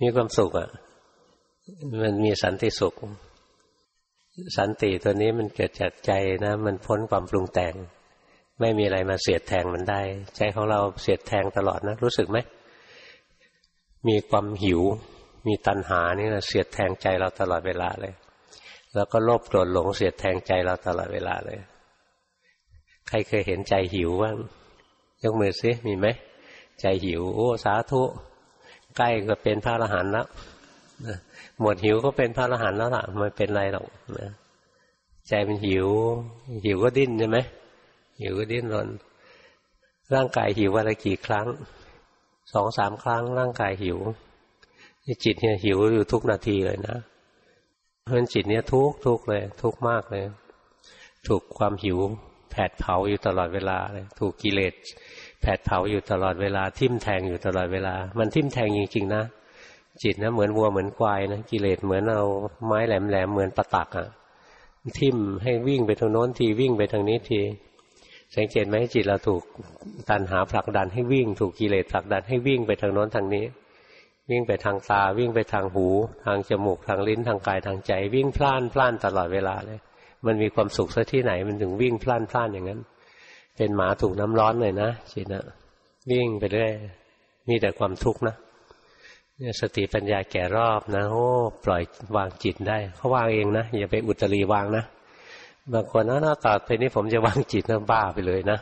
มีความสุขอะ มันมีสันติสุข สันติตัวนี้มันเกิดจากใจนะ มันพ้นความปรุงแต่ง ไม่มีอะไรมาเสียดแทงมันได้ ใจของเราเสียดแทงตลอดนะ รู้สึกไหม มีความหิว มีตัณหานี่นะเสียดแทงใจเราตลอดเวลาเลย แล้วก็โลภโกรธหลงเสียดแทงใจเราตลอดเวลาเลย ใครเคยเห็นใจหิวบ้างยกมือซิมีไหม ใจหิว โอ้ สาธุ ใกล้ก็เป็นพระอรหันต์แล้วหมดหิวก็เป็นพระอรหันต์แล้วล่ะไม่เป็นไรหรอกนะใจมันหิว หิวก็ดิ้นใช่ไหมหิวก็ดิ้นรน ร่างกายหิววันละกี่ครั้งสองสามครั้ง ร่างกายหิวจิตเนี่ยหิวอยู่ทุกนาทีเลยนะเพราะฉะนั้นจิตเนี่ยทุกทุกเลย ทุกมากเลย ถูกความหิวแผดเผาอยู่ตลอดเวลาเลย ถูกกิเลส แผดเผาอยู่ตลอดเวลา ทิ่มแทงอยู่ตลอดเวลา มันทิ่มแทงจริงๆนะจิตนะเหมือนวัวเหมือนควายนะกิเลสเหมือนเอาไม้แหลมๆเหมือนประตักอะ่ะทิ่มให้วิ่งไปทางโน้นทีวิ่งไปทางนี้ที สังเกตไหมจิตเราถูกตันหาผลักดันให้วิ่ง ถูกกิเลสผลักดันให้วิ่งไปทางโน้นทางนี้ วิ่งไปทางตาวิ่งไปทางหู ทางจมูกทางลิ้นทางกายทางใจ วิ่งพล่านพล่านตลอดเวลาเลย มันมีความสุขซะที่ไหนมันถึงวิ่งพล่านพล่านอย่างนั้น เป็นหมาถูกน้ำร้อนเลยนะจิตนะวิ่งไปเรื่อยมีแต่ความทุกข์นะเนี่ยสติปัญญาแก่รอบนะโอ้ปล่อยวางจิตได้เขาวางเองนะอย่าไปอุตรีวางนะบางคนนะน้าตาไปนี้ผมจะวางจิตนะบ้าไปเลยนะ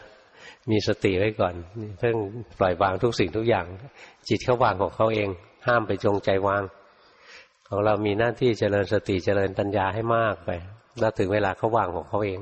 มีสติไว้ก่อนเพิ่งปล่อยวางทุกสิ่งทุกอย่าง จิตเขาวางของเขาเอง ห้ามไปจงใจวาง ของเรามีหน้าที่เจริญสติเจริญปัญญาให้มากไปแล้วถึงเวลาเขาวางของเขาเอง